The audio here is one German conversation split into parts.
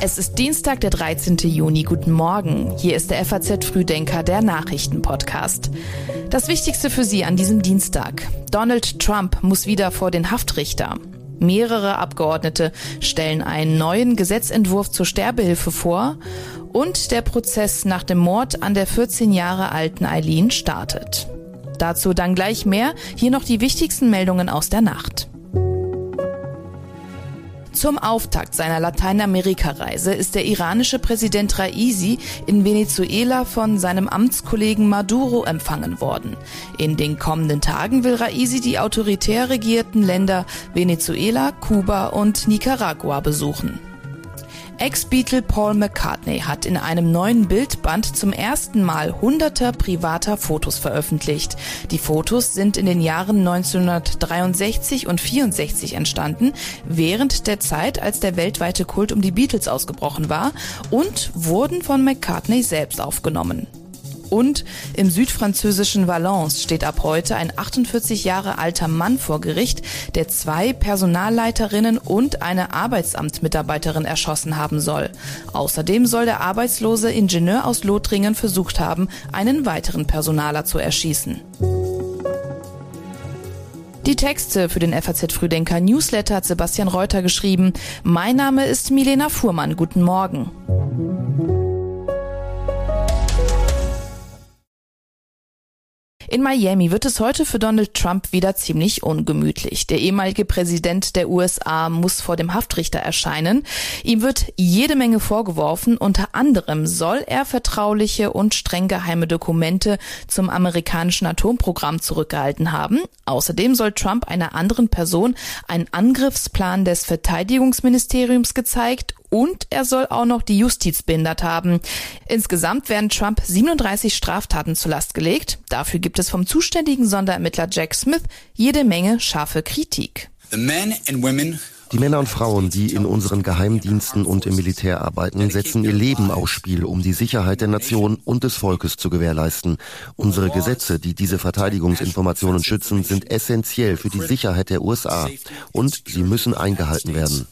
Es ist Dienstag, der 13. Juni. Guten Morgen. Hier ist der FAZ Frühdenker, der Nachrichtenpodcast. Das Wichtigste für Sie an diesem Dienstag. Donald Trump muss wieder vor den Haftrichter. Mehrere Abgeordnete stellen einen neuen Gesetzentwurf zur Sterbehilfe vor und der Prozess nach dem Mord an der 14 Jahre alten Eileen startet. Dazu dann gleich mehr. Hier noch die wichtigsten Meldungen aus der Nacht. Zum Auftakt seiner Lateinamerika-Reise ist der iranische Präsident Raisi in Venezuela von seinem Amtskollegen Maduro empfangen worden. In den kommenden Tagen will Raisi die autoritär regierten Länder Venezuela, Kuba und Nicaragua besuchen. Ex-Beatle Paul McCartney hat in einem neuen Bildband zum ersten Mal hunderte privater Fotos veröffentlicht. Die Fotos sind in den Jahren 1963 und 64 entstanden, während der Zeit, als der weltweite Kult um die Beatles ausgebrochen war und wurden von McCartney selbst aufgenommen. Und im südfranzösischen Valence steht ab heute ein 48 Jahre alter Mann vor Gericht, der zwei Personalleiterinnen und eine Arbeitsamtmitarbeiterin erschossen haben soll. Außerdem soll der arbeitslose Ingenieur aus Lothringen versucht haben, einen weiteren Personaler zu erschießen. Die Texte für den FAZ Frühdenker Newsletter hat Sebastian Reuter geschrieben. Mein Name ist Milena Fuhrmann. Guten Morgen. In Miami wird es heute für Donald Trump wieder ziemlich ungemütlich. Der ehemalige Präsident der USA muss vor dem Haftrichter erscheinen. Ihm wird jede Menge vorgeworfen. Unter anderem soll er vertrauliche und streng geheime Dokumente zum amerikanischen Atomprogramm zurückgehalten haben. Außerdem soll Trump einer anderen Person einen Angriffsplan des Verteidigungsministeriums gezeigt und er soll auch noch die Justiz behindert haben. Insgesamt werden Trump 37 Straftaten zur Last gelegt. Dafür gibt es vom zuständigen Sonderermittler Jack Smith jede Menge scharfe Kritik. Die Männer und Frauen, die in unseren Geheimdiensten und im Militär arbeiten, setzen ihr Leben aufs Spiel, um die Sicherheit der Nation und des Volkes zu gewährleisten. Unsere Gesetze, die diese Verteidigungsinformationen schützen, sind essentiell für die Sicherheit der USA und sie müssen eingehalten werden.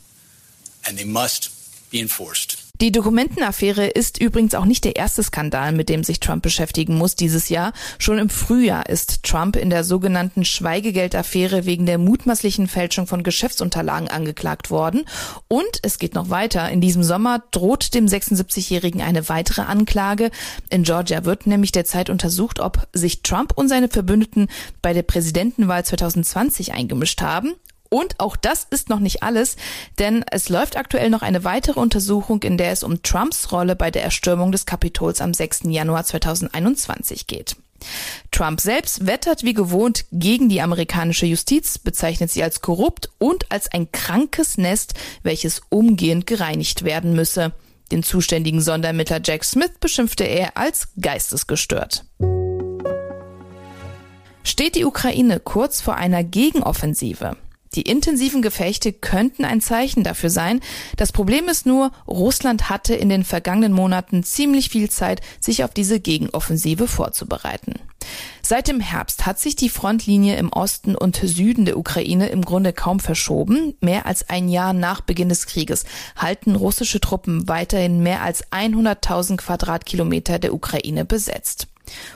Die Dokumentenaffäre ist übrigens auch nicht der erste Skandal, mit dem sich Trump beschäftigen muss dieses Jahr. Schon im Frühjahr ist Trump in der sogenannten Schweigegeldaffäre wegen der mutmaßlichen Fälschung von Geschäftsunterlagen angeklagt worden. Und es geht noch weiter. In diesem Sommer droht dem 76-Jährigen eine weitere Anklage. In Georgia wird nämlich derzeit untersucht, ob sich Trump und seine Verbündeten bei der Präsidentenwahl 2020 eingemischt haben. Und auch das ist noch nicht alles, denn es läuft aktuell noch eine weitere Untersuchung, in der es um Trumps Rolle bei der Erstürmung des Kapitols am 6. Januar 2021 geht. Trump selbst wettert wie gewohnt gegen die amerikanische Justiz, bezeichnet sie als korrupt und als ein krankes Nest, welches umgehend gereinigt werden müsse. Den zuständigen Sonderermittler Jack Smith beschimpfte er als geistesgestört. Steht die Ukraine kurz vor einer Gegenoffensive? Die intensiven Gefechte könnten ein Zeichen dafür sein. Das Problem ist nur, Russland hatte in den vergangenen Monaten ziemlich viel Zeit, sich auf diese Gegenoffensive vorzubereiten. Seit dem Herbst hat sich die Frontlinie im Osten und Süden der Ukraine im Grunde kaum verschoben. Mehr als ein Jahr nach Beginn des Krieges halten russische Truppen weiterhin mehr als 100.000 Quadratkilometer der Ukraine besetzt.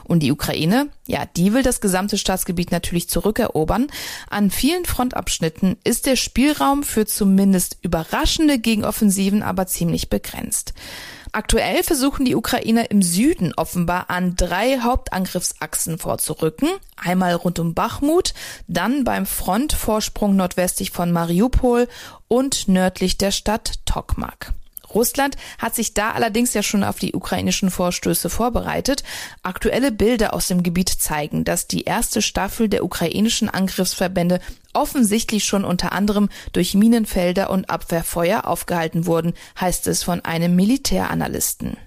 Und die Ukraine, ja, die will das gesamte Staatsgebiet natürlich zurückerobern. An vielen Frontabschnitten ist der Spielraum für zumindest überraschende Gegenoffensiven aber ziemlich begrenzt. Aktuell versuchen die Ukrainer im Süden offenbar an drei Hauptangriffsachsen vorzurücken. Einmal rund um Bachmut, dann beim Frontvorsprung nordwestlich von Mariupol und nördlich der Stadt Tokmak. Russland hat sich da allerdings ja schon auf die ukrainischen Vorstöße vorbereitet. Aktuelle Bilder aus dem Gebiet zeigen, dass die erste Staffel der ukrainischen Angriffsverbände offensichtlich schon unter anderem durch Minenfelder und Abwehrfeuer aufgehalten wurden, heißt es von einem Militäranalysten.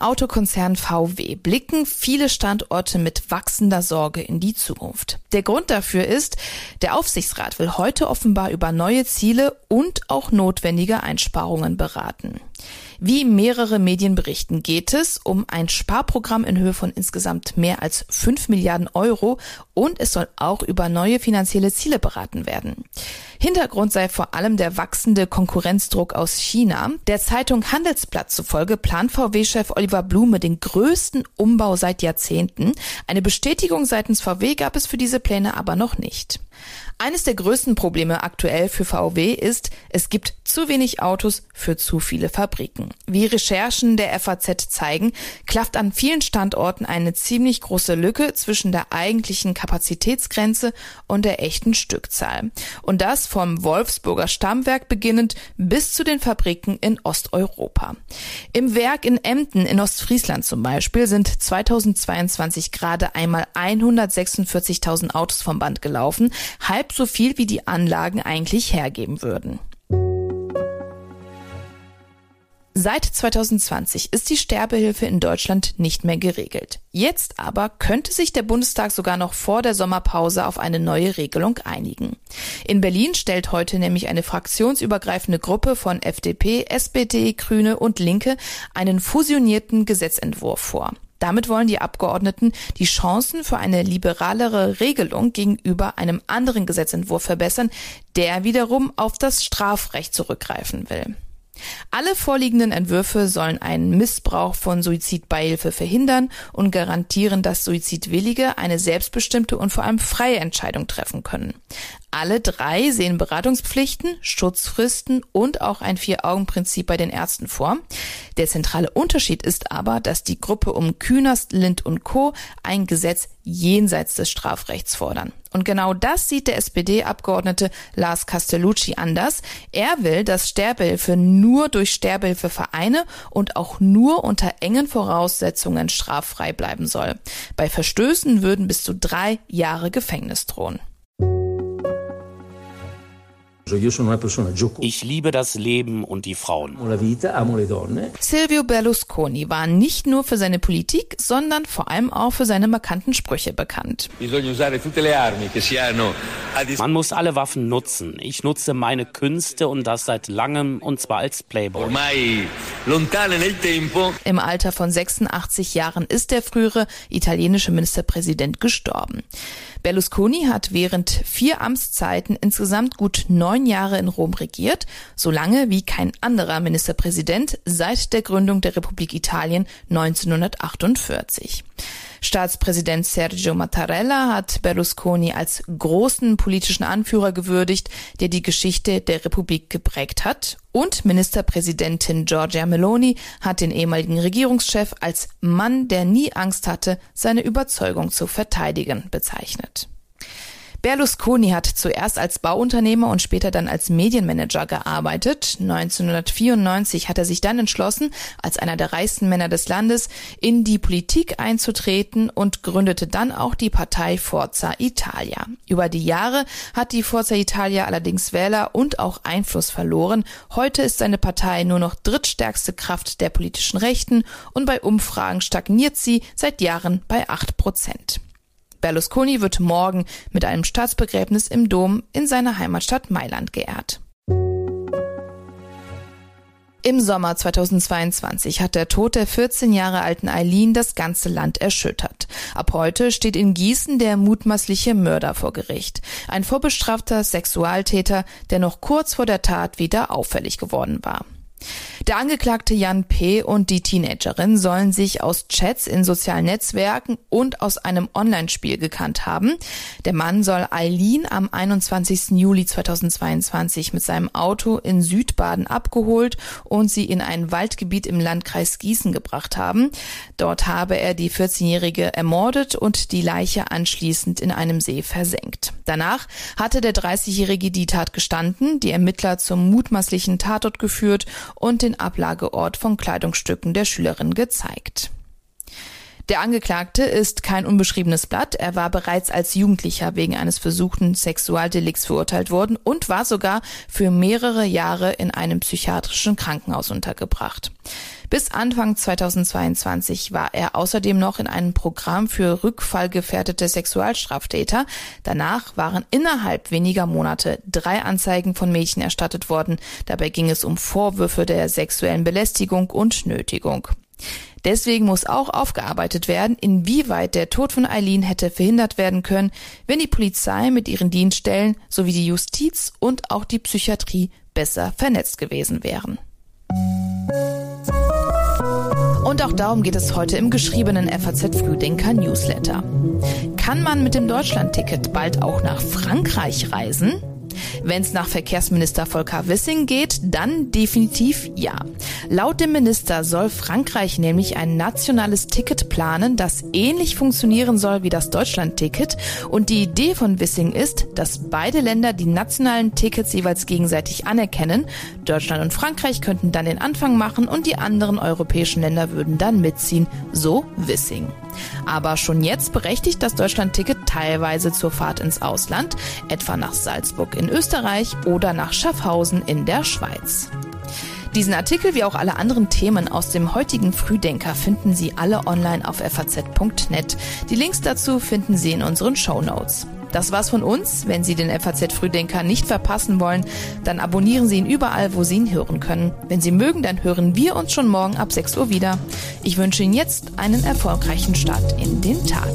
Autokonzern VW blicken viele Standorte mit wachsender Sorge in die Zukunft. Der Grund dafür ist, der Aufsichtsrat will heute offenbar über neue Ziele und auch notwendige Einsparungen beraten. Wie mehrere Medien berichten, geht es um ein Sparprogramm in Höhe von insgesamt mehr als 5 Milliarden Euro und es soll auch über neue finanzielle Ziele beraten werden. Hintergrund sei vor allem der wachsende Konkurrenzdruck aus China. Der Zeitung Handelsblatt zufolge plant VW-Chef Oliver Blume den größten Umbau seit Jahrzehnten. Eine Bestätigung seitens VW gab es für diese Pläne aber noch nicht. Eines der größten Probleme aktuell für VW ist, es gibt zu wenig Autos für zu viele Fabriken. Wie Recherchen der FAZ zeigen, klafft an vielen Standorten eine ziemlich große Lücke zwischen der eigentlichen Kapazitätsgrenze und der echten Stückzahl. Und das vom Wolfsburger Stammwerk beginnend bis zu den Fabriken in Osteuropa. Im Werk in Emden in Ostfriesland zum Beispiel sind 2022 gerade einmal 146.000 Autos vom Band gelaufen, halb so viel wie die Anlagen eigentlich hergeben würden. Seit 2020 ist die Sterbehilfe in Deutschland nicht mehr geregelt. Jetzt aber könnte sich der Bundestag sogar noch vor der Sommerpause auf eine neue Regelung einigen. In Berlin stellt heute nämlich eine fraktionsübergreifende Gruppe von FDP, SPD, Grüne und Linke einen fusionierten Gesetzentwurf vor. Damit wollen die Abgeordneten die Chancen für eine liberalere Regelung gegenüber einem anderen Gesetzentwurf verbessern, der wiederum auf das Strafrecht zurückgreifen will. Alle vorliegenden Entwürfe sollen einen Missbrauch von Suizidbeihilfe verhindern und garantieren, dass Suizidwillige eine selbstbestimmte und vor allem freie Entscheidung treffen können. Alle drei sehen Beratungspflichten, Schutzfristen und auch ein Vier-Augen-Prinzip bei den Ärzten vor. Der zentrale Unterschied ist aber, dass die Gruppe um Künast, Lind und Co. ein Gesetz jenseits des Strafrechts fordern. Und genau das sieht der SPD-Abgeordnete Lars Castellucci anders. Er will, dass Sterbehilfe nur durch Sterbehilfevereine und auch nur unter engen Voraussetzungen straffrei bleiben soll. Bei Verstößen würden bis zu drei Jahre Gefängnis drohen. Ich liebe das Leben und die Frauen. Silvio Berlusconi war nicht nur für seine Politik, sondern vor allem auch für seine markanten Sprüche bekannt. Man muss alle Waffen nutzen. Ich nutze meine Künste und das seit langem und zwar als Playboy. Im Alter von 86 Jahren ist der frühere italienische Ministerpräsident gestorben. Berlusconi hat während vier Amtszeiten insgesamt gut neun Jahre in Rom regiert, so lange wie kein anderer Ministerpräsident seit der Gründung der Republik Italien 1948. Staatspräsident Sergio Mattarella hat Berlusconi als großen politischen Anführer gewürdigt, der die Geschichte der Republik geprägt hat. Und Ministerpräsidentin Giorgia Meloni hat den ehemaligen Regierungschef als Mann, der nie Angst hatte, seine Überzeugung zu verteidigen, bezeichnet. Berlusconi hat zuerst als Bauunternehmer und später dann als Medienmanager gearbeitet. 1994 hat er sich dann entschlossen, als einer der reichsten Männer des Landes in die Politik einzutreten und gründete dann auch die Partei Forza Italia. Über die Jahre hat die Forza Italia allerdings Wähler und auch Einfluss verloren. Heute ist seine Partei nur noch drittstärkste Kraft der politischen Rechten und bei Umfragen stagniert sie seit Jahren bei acht Prozent. Berlusconi wird morgen mit einem Staatsbegräbnis im Dom in seiner Heimatstadt Mailand geehrt. Im Sommer 2022 hat der Tod der 14 Jahre alten Eileen das ganze Land erschüttert. Ab heute steht in Gießen der mutmaßliche Mörder vor Gericht. Ein vorbestrafter Sexualtäter, der noch kurz vor der Tat wieder auffällig geworden war. Der Angeklagte Jan P. und die Teenagerin sollen sich aus Chats in sozialen Netzwerken und aus einem Online-Spiel gekannt haben. Der Mann soll Eileen am 21. Juli 2022 mit seinem Auto in Südbaden abgeholt und sie in ein Waldgebiet im Landkreis Gießen gebracht haben. Dort habe er die 14-Jährige ermordet und die Leiche anschließend in einem See versenkt. Danach hatte der 30-Jährige die Tat gestanden, die Ermittler zum mutmaßlichen Tatort geführt und den Ablageort von Kleidungsstücken der Schülerin gezeigt. Der Angeklagte ist kein unbeschriebenes Blatt. Er war bereits als Jugendlicher wegen eines versuchten Sexualdelikts verurteilt worden und war sogar für mehrere Jahre in einem psychiatrischen Krankenhaus untergebracht. Bis Anfang 2022 war er außerdem noch in einem Programm für rückfallgefährdete Sexualstraftäter. Danach waren innerhalb weniger Monate drei Anzeigen von Mädchen erstattet worden. Dabei ging es um Vorwürfe der sexuellen Belästigung und Nötigung. Deswegen muss auch aufgearbeitet werden, inwieweit der Tod von Eileen hätte verhindert werden können, wenn die Polizei mit ihren Dienststellen sowie die Justiz und auch die Psychiatrie besser vernetzt gewesen wären. Und auch darum geht es heute im geschriebenen FAZ Frühdenker Newsletter. Kann man mit dem Deutschlandticket bald auch nach Frankreich reisen? Wenn es nach Verkehrsminister Volker Wissing geht, dann definitiv ja. Laut dem Minister soll Frankreich nämlich ein nationales Ticket planen, das ähnlich funktionieren soll wie das Deutschland-Ticket. Und die Idee von Wissing ist, dass beide Länder die nationalen Tickets jeweils gegenseitig anerkennen. Deutschland und Frankreich könnten dann den Anfang machen und die anderen europäischen Länder würden dann mitziehen. So Wissing. Aber schon jetzt berechtigt das Deutschland-Ticket teilweise zur Fahrt ins Ausland, etwa nach Salzburg in Österreich oder nach Schaffhausen in der Schweiz. Diesen Artikel wie auch alle anderen Themen aus dem heutigen Frühdenker finden Sie alle online auf faz.net. Die Links dazu finden Sie in unseren Show Notes. Das war's von uns. Wenn Sie den FAZ Frühdenker nicht verpassen wollen, dann abonnieren Sie ihn überall, wo Sie ihn hören können. Wenn Sie mögen, dann hören wir uns schon morgen ab 6 Uhr wieder. Ich wünsche Ihnen jetzt einen erfolgreichen Start in den Tag.